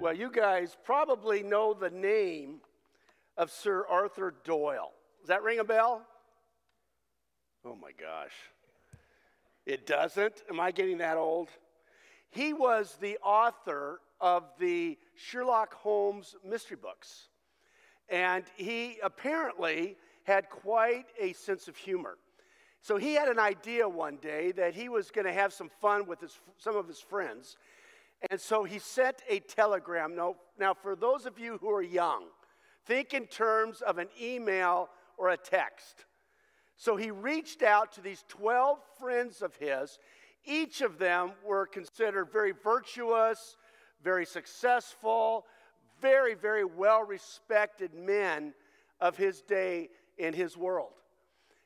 Well, you guys probably know the name of Sir Arthur Doyle. Does that ring a bell? Oh my gosh. It doesn't? Am I getting that old? He was the author of the Sherlock Holmes mystery books. And he apparently had quite a sense of humor. So he had an idea one day that he was going to have some fun with his, some of his friends. And so he sent a telegram. Now, now, for those of you who are young, think in terms of an email or a text. So he reached out to these 12 friends of his. Each of them were considered very virtuous, very successful, very, very well respected men of his day in his world.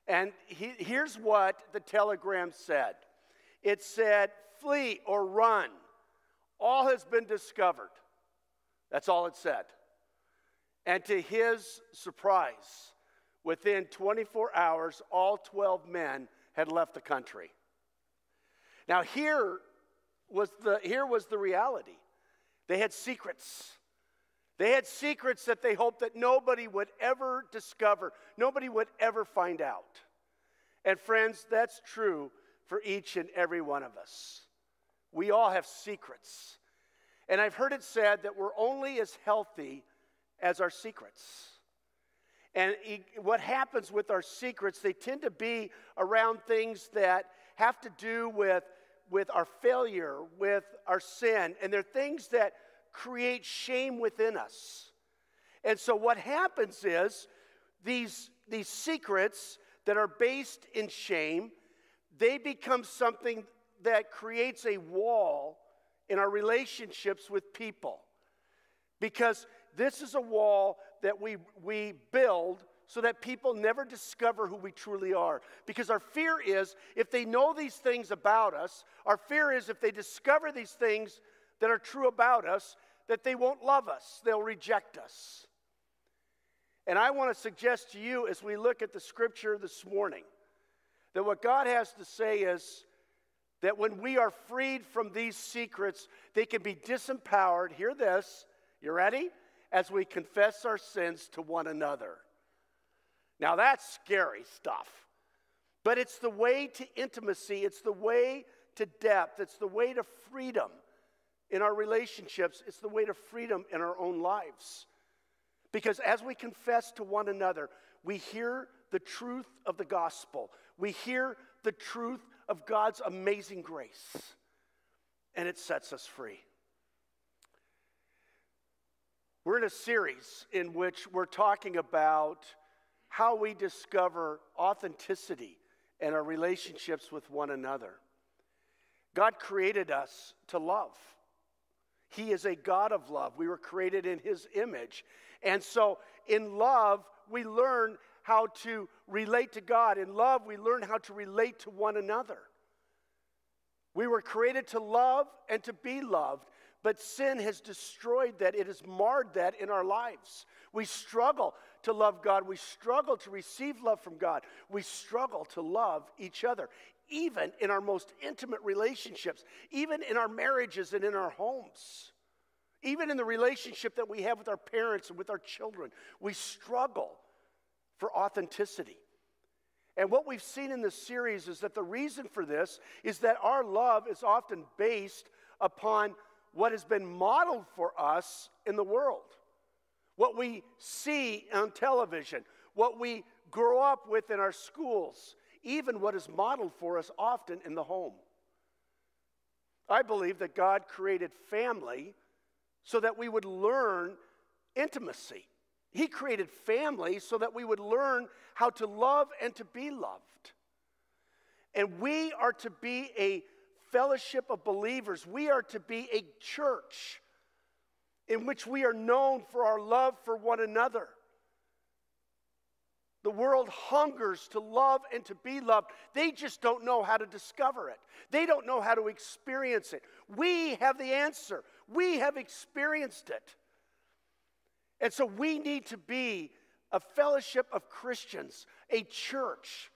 And he, here's what the telegram said it said, Flee or run. All has been discovered. That's all it said. And to his surprise, within 24 hours, all 12 men had left the country. Now, here was the, here was the reality they had secrets. They had secrets that they hoped that nobody would ever discover, nobody would ever find out. And friends, that's true for each and every one of us. We all have secrets. And I've heard it said that we're only as healthy as our secrets. And what happens with our secrets, they tend to be around things that have to do with, with our failure, with our sin, and they're things that create shame within us. And so what happens is these, these secrets that are based in shame, they become something that creates a wall in our relationships with people. Because this is a wall that we, we build so that people never discover who we truly are. Because our fear is if they know these things about us, our fear is if they discover these things that are true about us, that they won't love us, they'll reject us. And I want to suggest to you as we look at the scripture this morning that what God has to say is that when we are freed from these secrets, they can be disempowered. Hear this. You ready? As we confess our sins to one another. Now, that's scary stuff. But it's the way to intimacy, it's the way to depth, it's the way to freedom in our relationships, it's the way to freedom in our own lives. Because as we confess to one another, we hear the truth of the gospel, we hear the truth of God's amazing grace, and it sets us free. We're in a series in which we're talking about how we discover authenticity in our relationships with one another. God created us to love. He is a God of love. We were created in His image. And so, in love, we learn how to relate to God. In love, we learn how to relate to one another. We were created to love and to be loved, but sin has destroyed that. It has marred that in our lives. We struggle to love God. We struggle to receive love from God. We struggle to love each other, even in our most intimate relationships, even in our marriages and in our homes, even in the relationship that we have with our parents and with our children. We struggle for authenticity. And what we've seen in this series is that the reason for this is that our love is often based upon what has been modeled for us in the world. What we see on television, what we grow up with in our schools, even what is modeled for us often in the home. I believe that God created family so that we would learn intimacy. He created family so that we would learn how to love and to be loved. And we are to be a fellowship of believers. We are to be a church in which we are known for our love for one another. The world hungers to love and to be loved. They just don't know how to discover it. They don't know how to experience it. We have the answer. We have experienced it. And so we need to be a fellowship of Christians, a church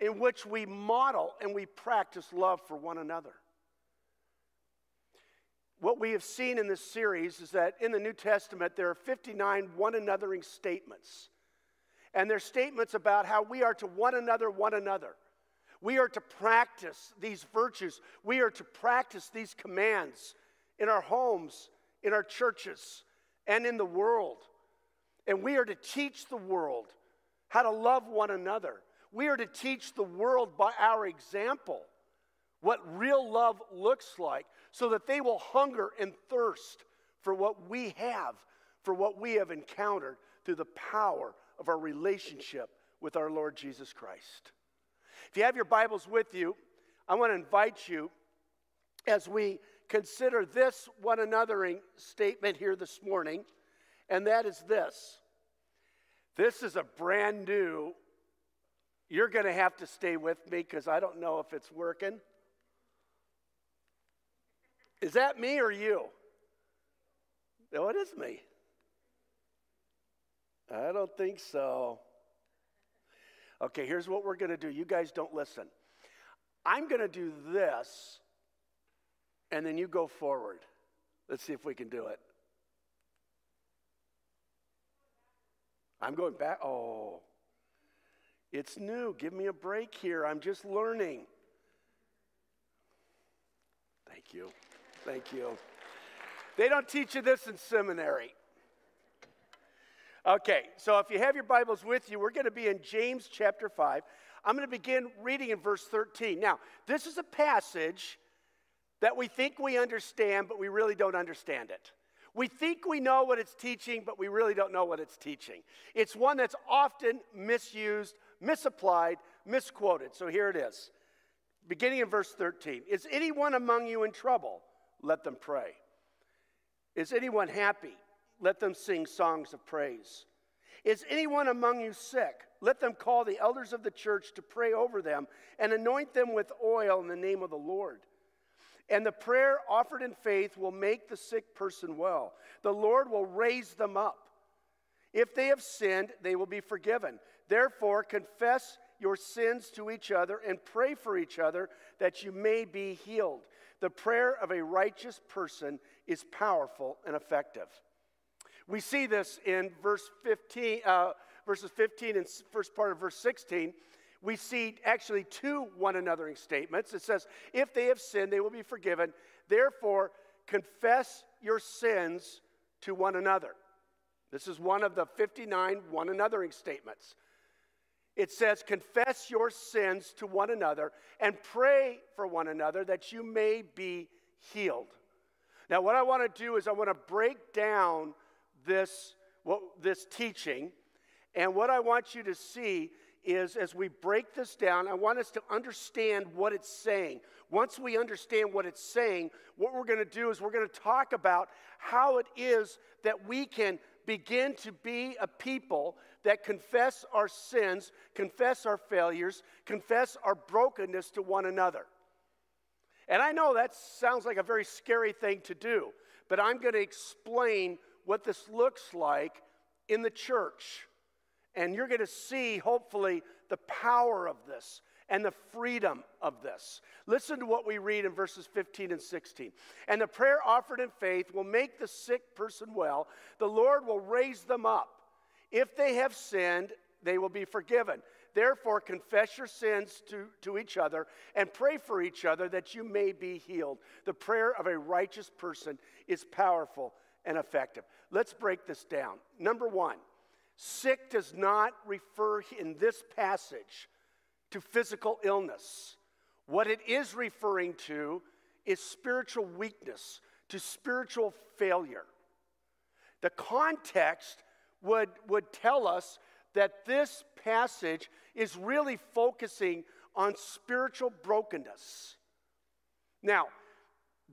in which we model and we practice love for one another. what we have seen in this series is that in the New Testament, there are 59 one anothering statements. And they're statements about how we are to one another, one another. We are to practice these virtues. We are to practice these commands in our homes, in our churches, and in the world. And we are to teach the world how to love one another. We are to teach the world by our example what real love looks like so that they will hunger and thirst for what we have, for what we have encountered through the power of our relationship with our Lord Jesus Christ. If you have your Bibles with you, I want to invite you as we consider this one anothering statement here this morning, and that is this. This is a brand new, you're going to have to stay with me because I don't know if it's working. Is that me or you? No, it is me. I don't think so. Okay, here's what we're going to do. You guys don't listen. I'm going to do this, and then you go forward. Let's see if we can do it. I'm going back. Oh, it's new. Give me a break here. I'm just learning. Thank you. Thank you. They don't teach you this in seminary. Okay, so if you have your Bibles with you, we're going to be in James chapter 5. I'm going to begin reading in verse 13. Now, this is a passage that we think we understand, but we really don't understand it. We think we know what it's teaching, but we really don't know what it's teaching. It's one that's often misused, misapplied, misquoted. So here it is. Beginning in verse 13 Is anyone among you in trouble? Let them pray. Is anyone happy? Let them sing songs of praise. Is anyone among you sick? Let them call the elders of the church to pray over them and anoint them with oil in the name of the Lord. And the prayer offered in faith will make the sick person well. The Lord will raise them up. If they have sinned, they will be forgiven. Therefore, confess your sins to each other and pray for each other that you may be healed. The prayer of a righteous person is powerful and effective. We see this in verse 15, uh, verses 15 and first part of verse 16. We see actually two one anothering statements. It says, If they have sinned, they will be forgiven. Therefore, confess your sins to one another. This is one of the 59 one anothering statements. It says, Confess your sins to one another and pray for one another that you may be healed. Now, what I want to do is I want to break down this, what, this teaching, and what I want you to see is as we break this down, I want us to understand what it's saying. Once we understand what it's saying, what we're going to do is we're going to talk about how it is that we can begin to be a people that confess our sins, confess our failures, confess our brokenness to one another. And I know that sounds like a very scary thing to do, but I'm going to explain what this looks like in the church. And you're going to see, hopefully, the power of this and the freedom of this. Listen to what we read in verses 15 and 16. And the prayer offered in faith will make the sick person well. The Lord will raise them up. If they have sinned, they will be forgiven. Therefore, confess your sins to, to each other and pray for each other that you may be healed. The prayer of a righteous person is powerful and effective. Let's break this down. Number one, sick does not refer in this passage to physical illness. What it is referring to is spiritual weakness, to spiritual failure. The context would, would tell us that this passage is really focusing on spiritual brokenness. Now,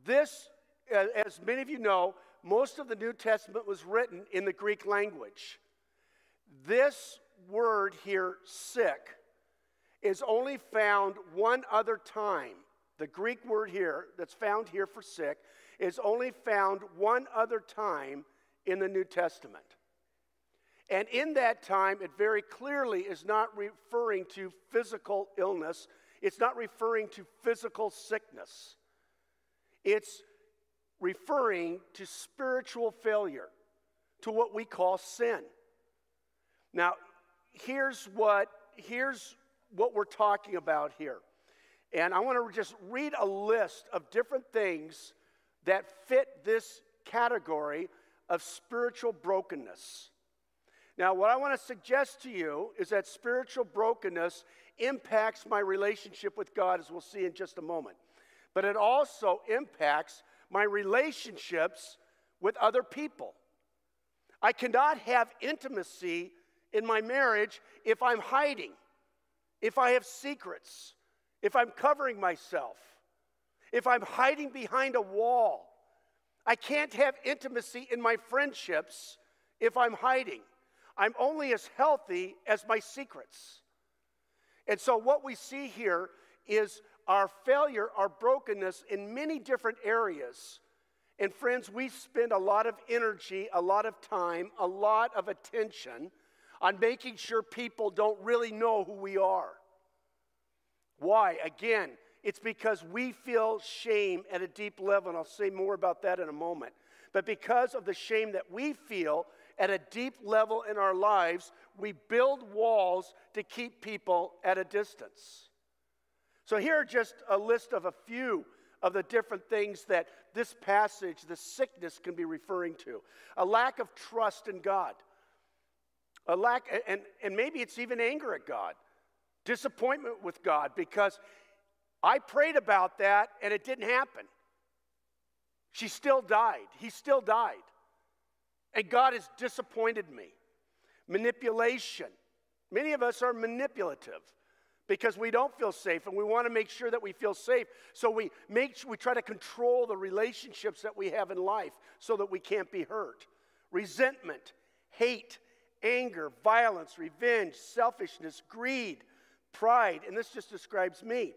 this, as many of you know, most of the New Testament was written in the Greek language. This word here, sick, is only found one other time. The Greek word here, that's found here for sick, is only found one other time in the New Testament. And in that time, it very clearly is not referring to physical illness, it's not referring to physical sickness. It's referring to spiritual failure, to what we call sin. Now, here's what, here's what we're talking about here. And I want to just read a list of different things that fit this category of spiritual brokenness. Now, what I want to suggest to you is that spiritual brokenness impacts my relationship with God, as we'll see in just a moment. But it also impacts my relationships with other people. I cannot have intimacy in my marriage if I'm hiding, if I have secrets, if I'm covering myself, if I'm hiding behind a wall. I can't have intimacy in my friendships if I'm hiding. I'm only as healthy as my secrets. And so, what we see here is our failure, our brokenness in many different areas. And, friends, we spend a lot of energy, a lot of time, a lot of attention on making sure people don't really know who we are. Why? Again, it's because we feel shame at a deep level, and I'll say more about that in a moment. But because of the shame that we feel, at a deep level in our lives, we build walls to keep people at a distance. So, here are just a list of a few of the different things that this passage, the sickness, can be referring to a lack of trust in God, a lack, and, and maybe it's even anger at God, disappointment with God, because I prayed about that and it didn't happen. She still died. He still died. And God has disappointed me. Manipulation. Many of us are manipulative because we don't feel safe and we want to make sure that we feel safe. So we make we try to control the relationships that we have in life so that we can't be hurt. Resentment, hate, anger, violence, revenge, selfishness, greed, pride, and this just describes me.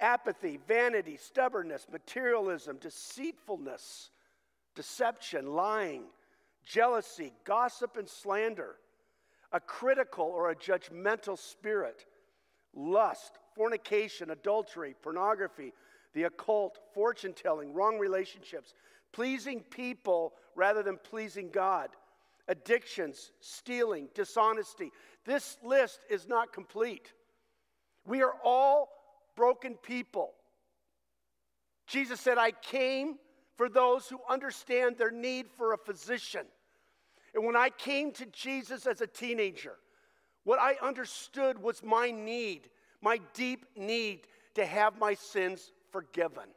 Apathy, vanity, stubbornness, materialism, deceitfulness, deception, lying, jealousy, gossip, and slander, a critical or a judgmental spirit, lust, fornication, adultery, pornography, the occult, fortune telling, wrong relationships, pleasing people rather than pleasing God, addictions, stealing, dishonesty. This list is not complete. We are all broken people. Jesus said, I came for those who understand their need for a physician. And when I came to Jesus as a teenager, what I understood was my need, my deep need to have my sins forgiven.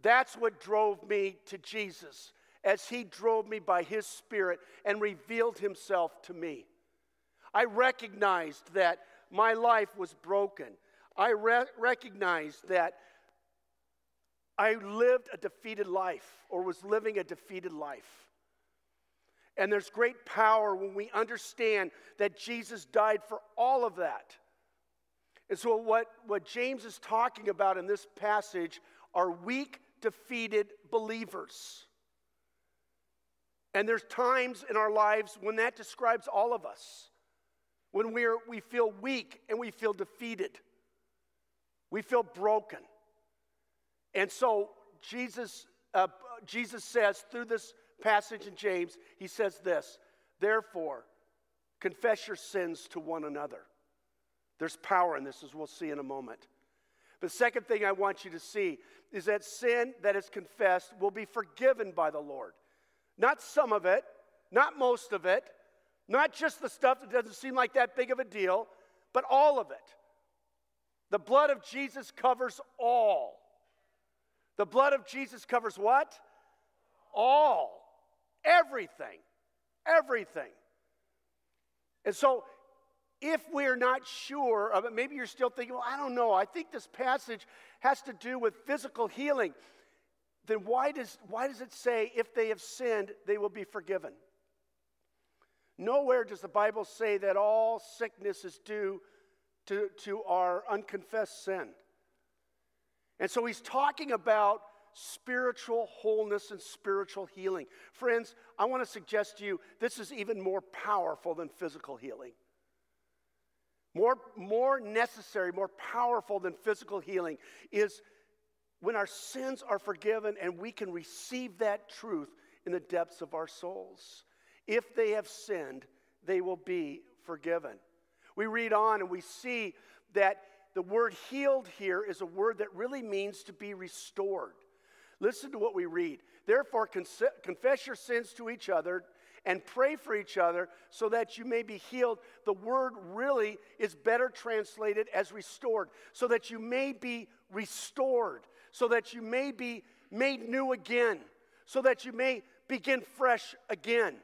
That's what drove me to Jesus as he drove me by his Spirit and revealed himself to me. I recognized that my life was broken. I re- recognized that I lived a defeated life or was living a defeated life. And there's great power when we understand that Jesus died for all of that. And so, what, what James is talking about in this passage are weak, defeated believers. And there's times in our lives when that describes all of us. When we're, we feel weak and we feel defeated, we feel broken. And so Jesus, uh, Jesus says through this passage in James, he says this Therefore, confess your sins to one another. There's power in this, as we'll see in a moment. The second thing I want you to see is that sin that is confessed will be forgiven by the Lord. Not some of it, not most of it, not just the stuff that doesn't seem like that big of a deal, but all of it. The blood of Jesus covers all. The blood of Jesus covers what? All. Everything. Everything. And so, if we're not sure of it, maybe you're still thinking, well, I don't know. I think this passage has to do with physical healing. Then why does, why does it say if they have sinned, they will be forgiven? Nowhere does the Bible say that all sickness is due to, to our unconfessed sin. And so he's talking about spiritual wholeness and spiritual healing. Friends, I want to suggest to you this is even more powerful than physical healing. More, more necessary, more powerful than physical healing is when our sins are forgiven and we can receive that truth in the depths of our souls. If they have sinned, they will be forgiven. We read on and we see that the word healed here is a word that really means to be restored. Listen to what we read. Therefore, confess your sins to each other and pray for each other so that you may be healed. The word really is better translated as restored, so that you may be restored, so that you may be made new again, so that you may begin fresh again.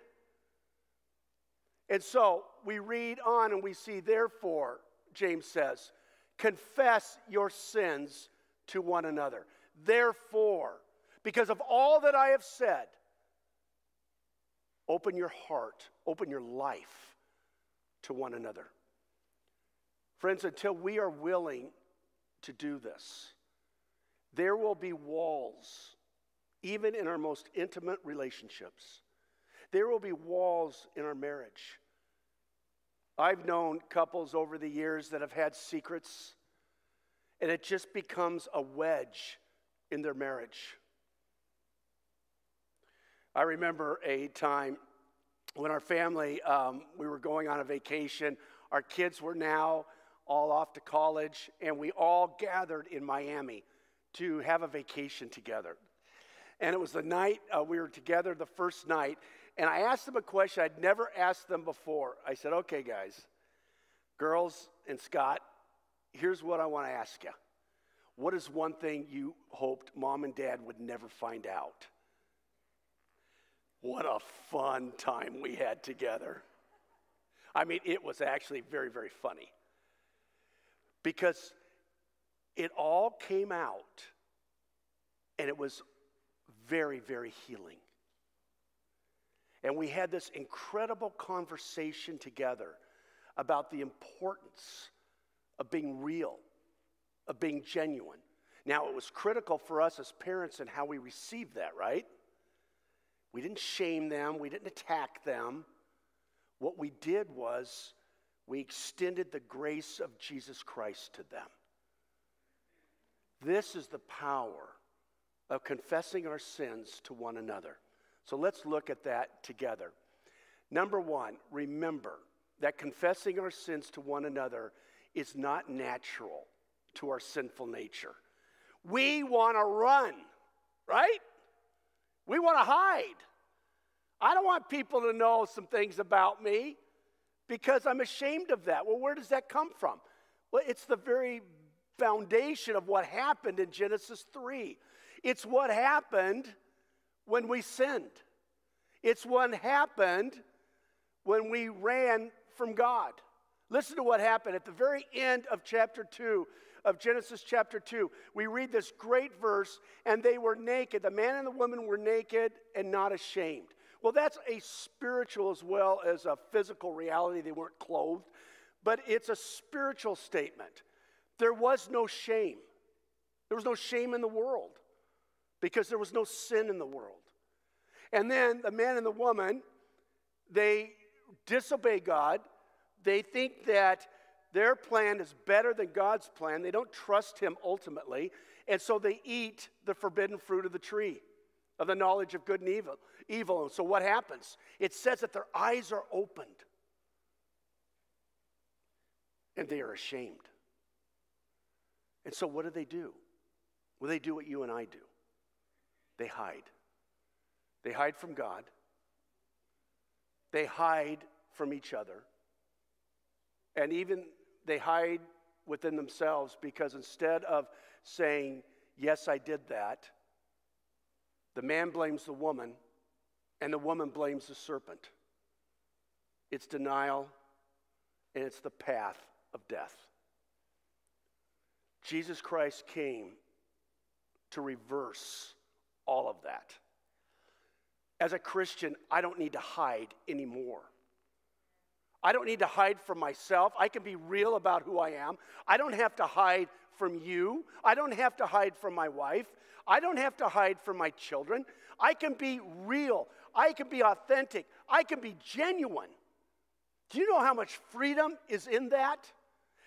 And so we read on and we see, therefore, James says, confess your sins to one another. Therefore, because of all that I have said, Open your heart, open your life to one another. Friends, until we are willing to do this, there will be walls, even in our most intimate relationships. There will be walls in our marriage. I've known couples over the years that have had secrets, and it just becomes a wedge in their marriage. I remember a time when our family, um, we were going on a vacation. Our kids were now all off to college, and we all gathered in Miami to have a vacation together. And it was the night uh, we were together, the first night, and I asked them a question I'd never asked them before. I said, Okay, guys, girls and Scott, here's what I want to ask you. What is one thing you hoped mom and dad would never find out? What a fun time we had together. I mean, it was actually very, very funny because it all came out and it was very, very healing. And we had this incredible conversation together about the importance of being real, of being genuine. Now, it was critical for us as parents and how we received that, right? We didn't shame them, we didn't attack them. What we did was we extended the grace of Jesus Christ to them. This is the power of confessing our sins to one another. So let's look at that together. Number one, remember that confessing our sins to one another is not natural to our sinful nature. We want to run, right? We want to hide. I don't want people to know some things about me because I'm ashamed of that. Well, where does that come from? Well, it's the very foundation of what happened in Genesis 3. It's what happened when we sinned, it's what happened when we ran from God. Listen to what happened at the very end of chapter 2 of Genesis chapter 2. We read this great verse, and they were naked. The man and the woman were naked and not ashamed. Well, that's a spiritual as well as a physical reality. They weren't clothed, but it's a spiritual statement. There was no shame. There was no shame in the world because there was no sin in the world. And then the man and the woman, they disobey God. They think that their plan is better than God's plan. They don't trust Him ultimately. And so they eat the forbidden fruit of the tree of the knowledge of good and evil. Evil. And so what happens? It says that their eyes are opened and they are ashamed. And so what do they do? Well, they do what you and I do. They hide. They hide from God. They hide from each other. And even they hide within themselves because instead of saying, Yes, I did that, the man blames the woman, and the woman blames the serpent. It's denial, and it's the path of death. Jesus Christ came to reverse all of that. As a Christian, I don't need to hide anymore. I don't need to hide from myself. I can be real about who I am. I don't have to hide from you. I don't have to hide from my wife. I don't have to hide from my children. I can be real. I can be authentic. I can be genuine. Do you know how much freedom is in that?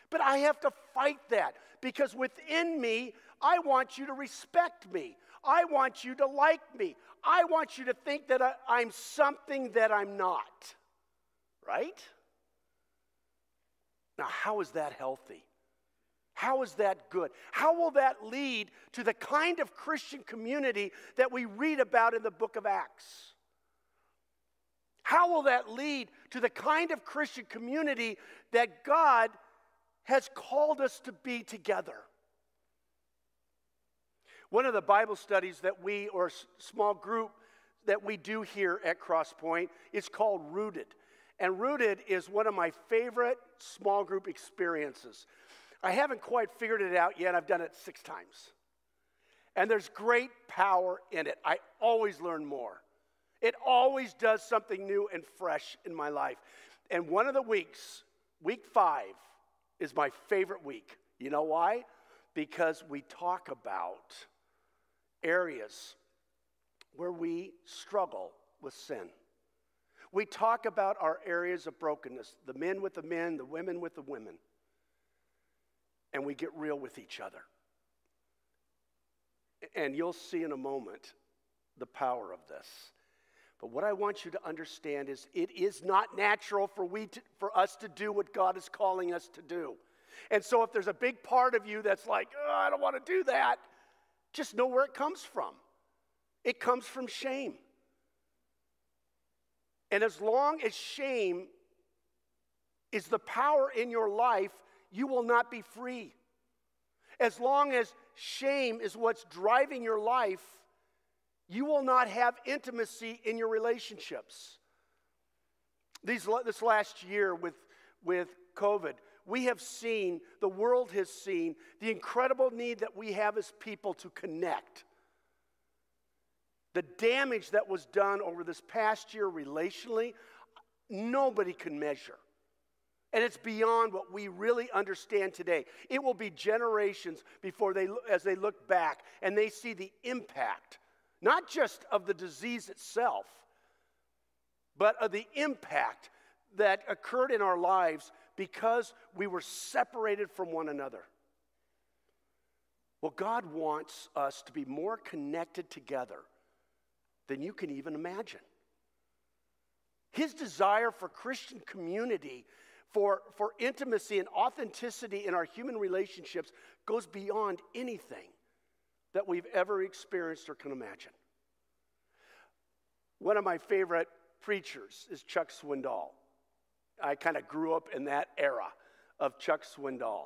But I have to fight that because within me, I want you to respect me. I want you to like me. I want you to think that I, am something that I'm not. Right? Now, how is that healthy? How is that good? How will that lead to the kind of Christian community that we read about in the book of Acts? How will that lead to the kind of Christian community that God has called us to be together? One of the Bible studies that we, or small group that we do here at Crosspoint, is called Rooted. And Rooted is one of my favorite small group experiences. I haven't quite figured it out yet. I've done it six times. And there's great power in it. I always learn more. It always does something new and fresh in my life. And one of the weeks, week five, is my favorite week. You know why? Because we talk about areas where we struggle with sin. We talk about our areas of brokenness the men with the men, the women with the women and we get real with each other. And you'll see in a moment the power of this. But what I want you to understand is it is not natural for, we to, for us to do what God is calling us to do. And so if there's a big part of you that's like, oh, I don't want to do that, just know where it comes from. It comes from shame. And as long as shame is the power in your life, you will not be free. As long as shame is what's driving your life, you will not have intimacy in your relationships. These, this last year with, with COVID, we have seen, the world has seen, the incredible need that we have as people to connect. The damage that was done over this past year relationally, nobody can measure. And it's beyond what we really understand today. It will be generations before they, as they look back and they see the impact, not just of the disease itself, but of the impact that occurred in our lives because we were separated from one another. Well, God wants us to be more connected together than you can even imagine. His desire for Christian community for, for intimacy and authenticity in our human relationships goes beyond anything that we've ever experienced or can imagine. One of my favorite preachers is Chuck Swindoll. I kind of grew up in that era of Chuck Swindoll.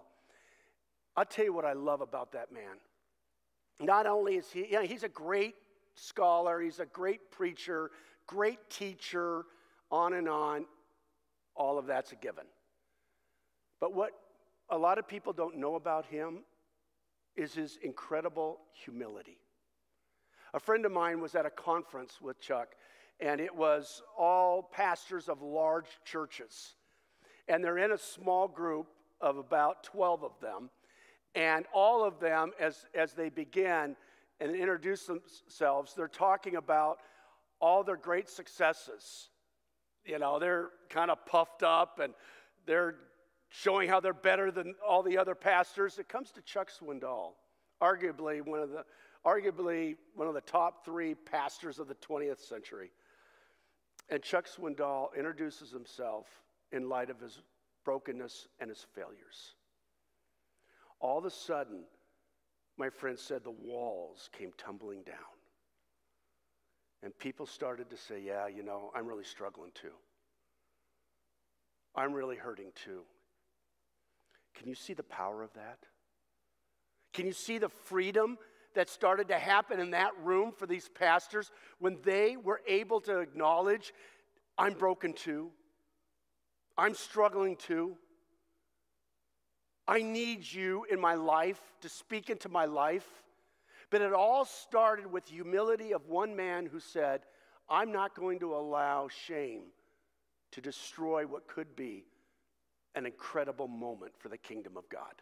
I'll tell you what I love about that man. Not only is he, you know, he's a great scholar, he's a great preacher, great teacher, on and on. All of that's a given. But what a lot of people don't know about him is his incredible humility. A friend of mine was at a conference with Chuck, and it was all pastors of large churches. And they're in a small group of about 12 of them. And all of them, as, as they begin and introduce themselves, they're talking about all their great successes. You know, they're kind of puffed up and they're showing how they're better than all the other pastors. It comes to Chuck Swindoll, arguably one of the, arguably one of the top three pastors of the 20th century. And Chuck Swindoll introduces himself in light of his brokenness and his failures. All of a sudden, my friend said the walls came tumbling down. And people started to say, Yeah, you know, I'm really struggling too. I'm really hurting too. Can you see the power of that? Can you see the freedom that started to happen in that room for these pastors when they were able to acknowledge, I'm broken too, I'm struggling too. I need you in my life to speak into my life. But it all started with humility of one man who said, I'm not going to allow shame to destroy what could be an incredible moment for the kingdom of God.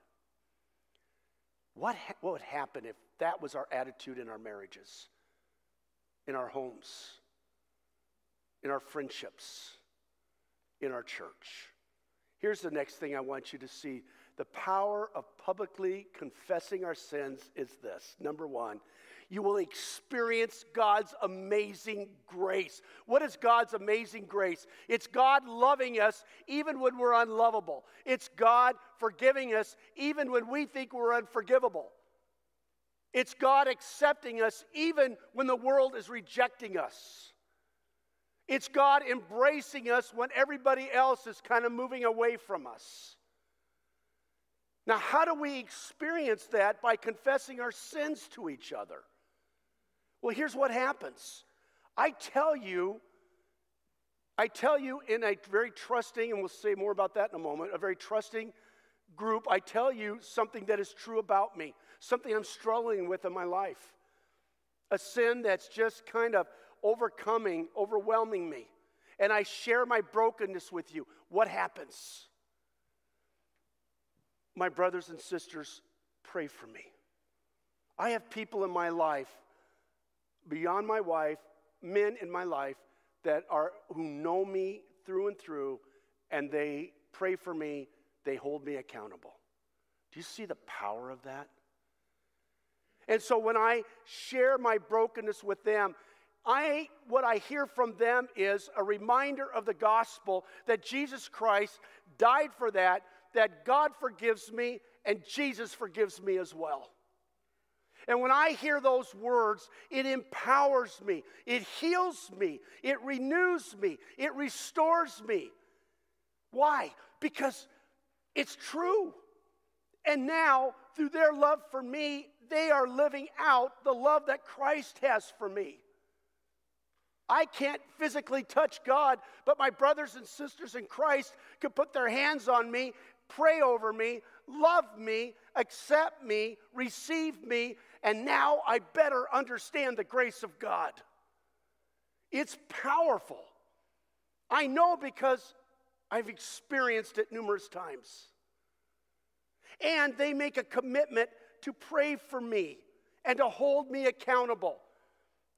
What, ha- what would happen if that was our attitude in our marriages, in our homes, in our friendships, in our church? Here's the next thing I want you to see the power of publicly confessing our sins is this number one, you will experience God's amazing grace. What is God's amazing grace? It's God loving us even when we're unlovable, it's God forgiving us even when we think we're unforgivable. It's God accepting us even when the world is rejecting us. It's God embracing us when everybody else is kind of moving away from us. Now, how do we experience that? By confessing our sins to each other. Well, here's what happens I tell you, I tell you in a very trusting, and we'll say more about that in a moment, a very trusting group, I tell you something that is true about me, something I'm struggling with in my life, a sin that's just kind of overcoming, overwhelming me. And I share my brokenness with you. What happens? My brothers and sisters, pray for me. I have people in my life, beyond my wife, men in my life that are who know me through and through, and they pray for me, they hold me accountable. Do you see the power of that? And so when I share my brokenness with them, I what I hear from them is a reminder of the gospel that Jesus Christ died for that that God forgives me and Jesus forgives me as well. And when I hear those words, it empowers me, it heals me, it renews me, it restores me. Why? Because it's true. And now, through their love for me, they are living out the love that Christ has for me. I can't physically touch God, but my brothers and sisters in Christ can put their hands on me pray over me, love me, accept me, receive me, and now I better understand the grace of God. It's powerful. I know because I've experienced it numerous times. And they make a commitment to pray for me and to hold me accountable.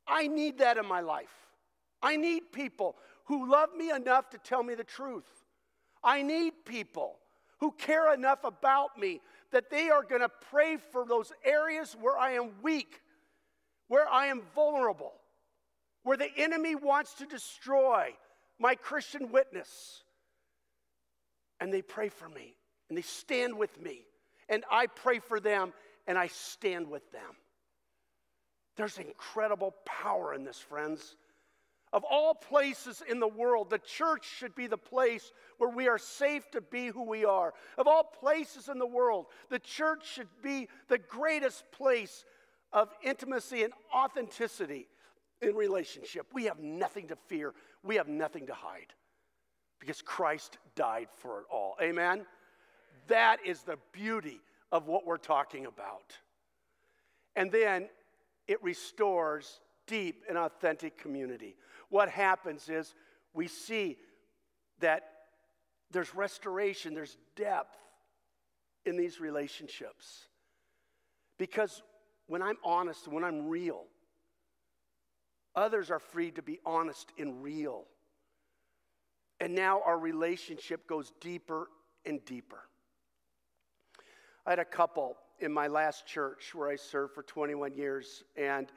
I need that in my life. I need people who love me enough to tell me the truth. I need people who care enough about me that they are going to pray for those areas where I am weak, where I am vulnerable, where the enemy wants to destroy my Christian witness. And they pray for me and they stand with me. And I pray for them and I stand with them. There's incredible power in this, friends. Of all places in the world, the church should be the place where we are safe to be who we are. Of all places in the world, the church should be the greatest place of intimacy and authenticity in relationship. We have nothing to fear, we have nothing to hide because Christ died for it all. Amen? That is the beauty of what we're talking about. And then it restores deep and authentic community what happens is we see that there's restoration, there's depth in these relationships. Because when I'm honest, when I'm real, others are free to be honest and real. And now our relationship goes deeper and deeper. I had a couple in my last church where I served for 21 years, and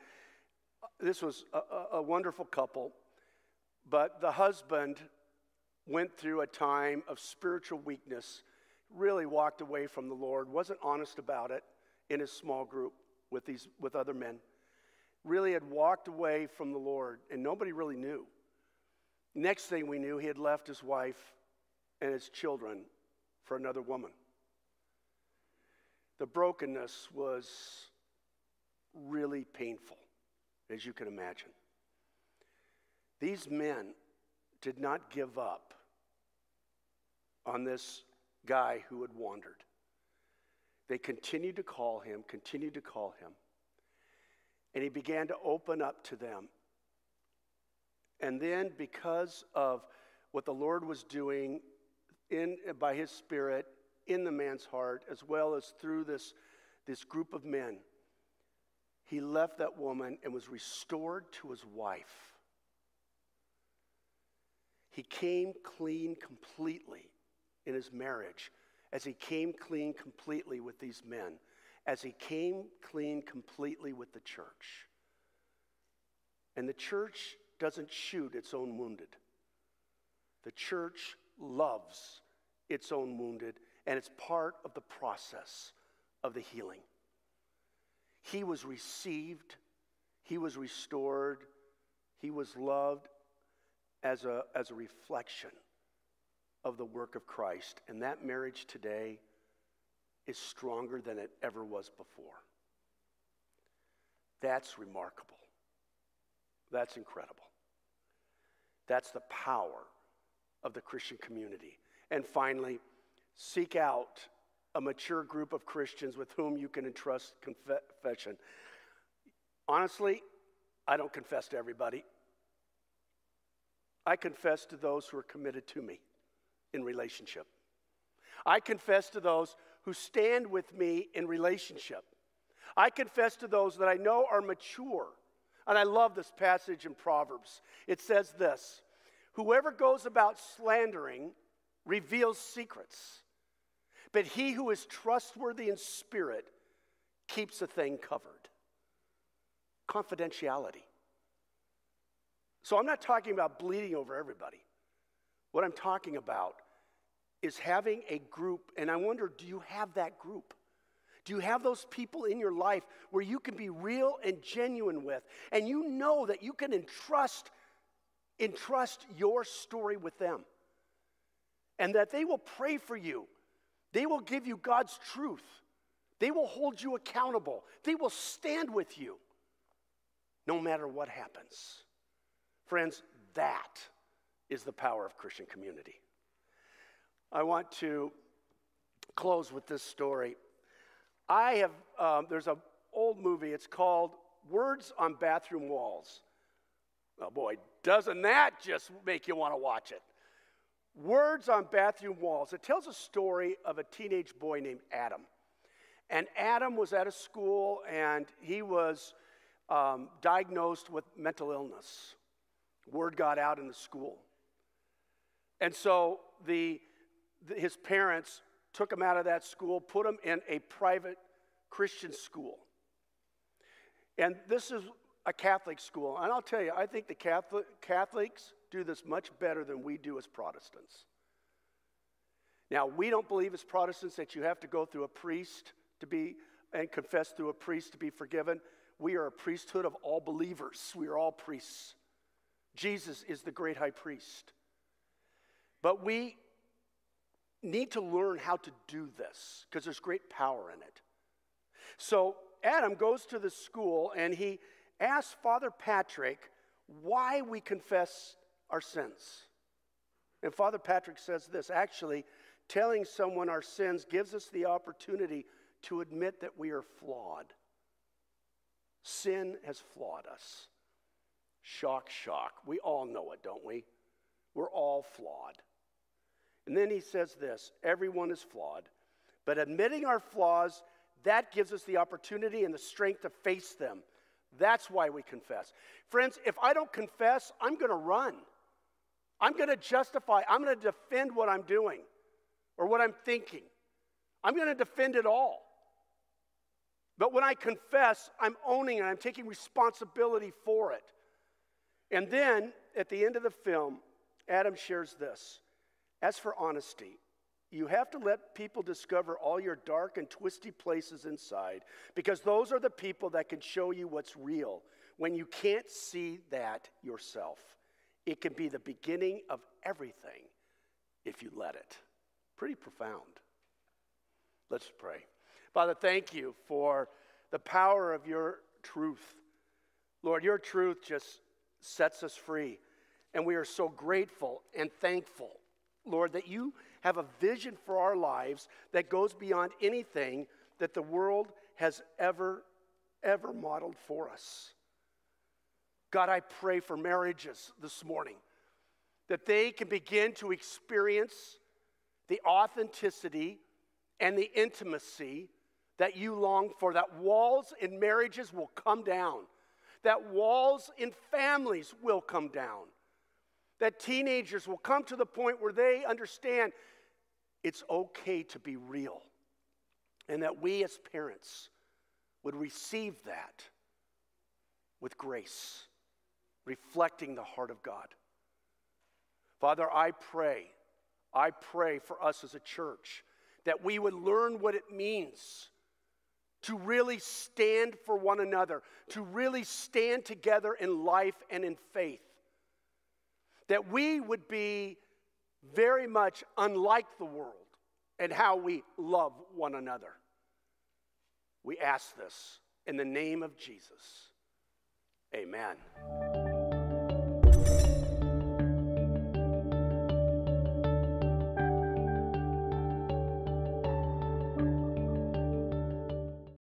this was a, a, wonderful couple. But the husband went through a time of spiritual weakness, really walked away from the Lord, wasn't honest about it in his small group with, these, with other men. Really had walked away from the Lord, and nobody really knew. Next thing we knew, he had left his wife and his children for another woman. The brokenness was really painful, as you can imagine. These men did not give up on this guy who had wandered. They continued to call him, continued to call him. And he began to open up to them. And then, because of what the Lord was doing in, by his Spirit in the man's heart, as well as through this, this group of men, he left that woman and was restored to his wife. He came clean completely in his marriage as he came clean completely with these men, as he came clean completely with the church. And the church doesn't shoot its own wounded. The church loves its own wounded, and it's part of the process of the healing. He was received, he was restored, he was loved as a, as a reflection of the work of Christ. And that marriage today is stronger than it ever was before. That's remarkable. That's incredible. That's the power of the Christian community. And finally, seek out a mature group of Christians with whom you can entrust confession. Honestly, I don't confess to everybody. I confess to those who are committed to me in relationship. I confess to those who stand with me in relationship. I confess to those that I know are mature. And I love this passage in Proverbs. It says this Whoever goes about slandering reveals secrets, but he who is trustworthy in spirit keeps a thing covered. Confidentiality. So I'm not talking about bleeding over everybody. What I'm talking about is having a group, and I wonder do you have that group? Do you have those people in your life where you can be real and genuine with, and you know that you can entrust, entrust your story with them? And that they will pray for you. They will give you God's truth. They will hold you accountable. They will stand with you no matter what happens. Friends, that is the power of Christian community. I want to close with this story. I have, um, there's an old movie, it's called Words on Bathroom Walls. Oh boy, doesn't that just make you want to watch it? Words on Bathroom Walls. It tells a story of a teenage boy named Adam. And Adam was at a school and he was um, diagnosed with mental illness. Word got out in the school. And so the, the, his parents took him out of that school, put him in a private Christian school. And this is a Catholic school. And I'll tell you, I think the Catholic, Catholics do this much better than we do as Protestants. Now, we don't believe as Protestants that you have to go through a priest to be and confess through a priest to be forgiven. We are a priesthood of all believers. We are all priests. Jesus is the great high priest. But we need to learn how to do this because there's great power in it. So Adam goes to the school and he asks Father Patrick why we confess our sins. And Father Patrick says this actually, telling someone our sins gives us the opportunity to admit that we are flawed. Sin has flawed us. Shock, shock. We all know it, don't we? We're all flawed. And then he says this everyone is flawed, but admitting our flaws, that gives us the opportunity and the strength to face them. That's why we confess. Friends, if I don't confess, I'm going to run. I'm going to justify, I'm going to defend what I'm doing or what I'm thinking. I'm going to defend it all. But when I confess, I'm owning it, I'm taking responsibility for it. And then at the end of the film, Adam shares this As for honesty, you have to let people discover all your dark and twisty places inside because those are the people that can show you what's real when you can't see that yourself. It can be the beginning of everything if you let it. Pretty profound. Let's pray. Father, thank you for the power of your truth. Lord, your truth just sets us free. And we are so grateful and thankful, Lord, that you have a vision for our lives that goes beyond anything that the world has ever, ever modeled for us. God, I pray for marriages this morning that they can begin to experience the authenticity and the intimacy that you long for, that walls in marriages will come down that walls in families will come down, that teenagers will come to the point where they understand it's okay to be real. And that we as parents would receive that with grace, reflecting the heart of God. Father, I pray, I pray for us as a church that we would learn what it means to really stand for one another, to really stand together in life and in faith. That we would be very much unlike the world and how we love one another. We ask this in the name of Jesus. Amen.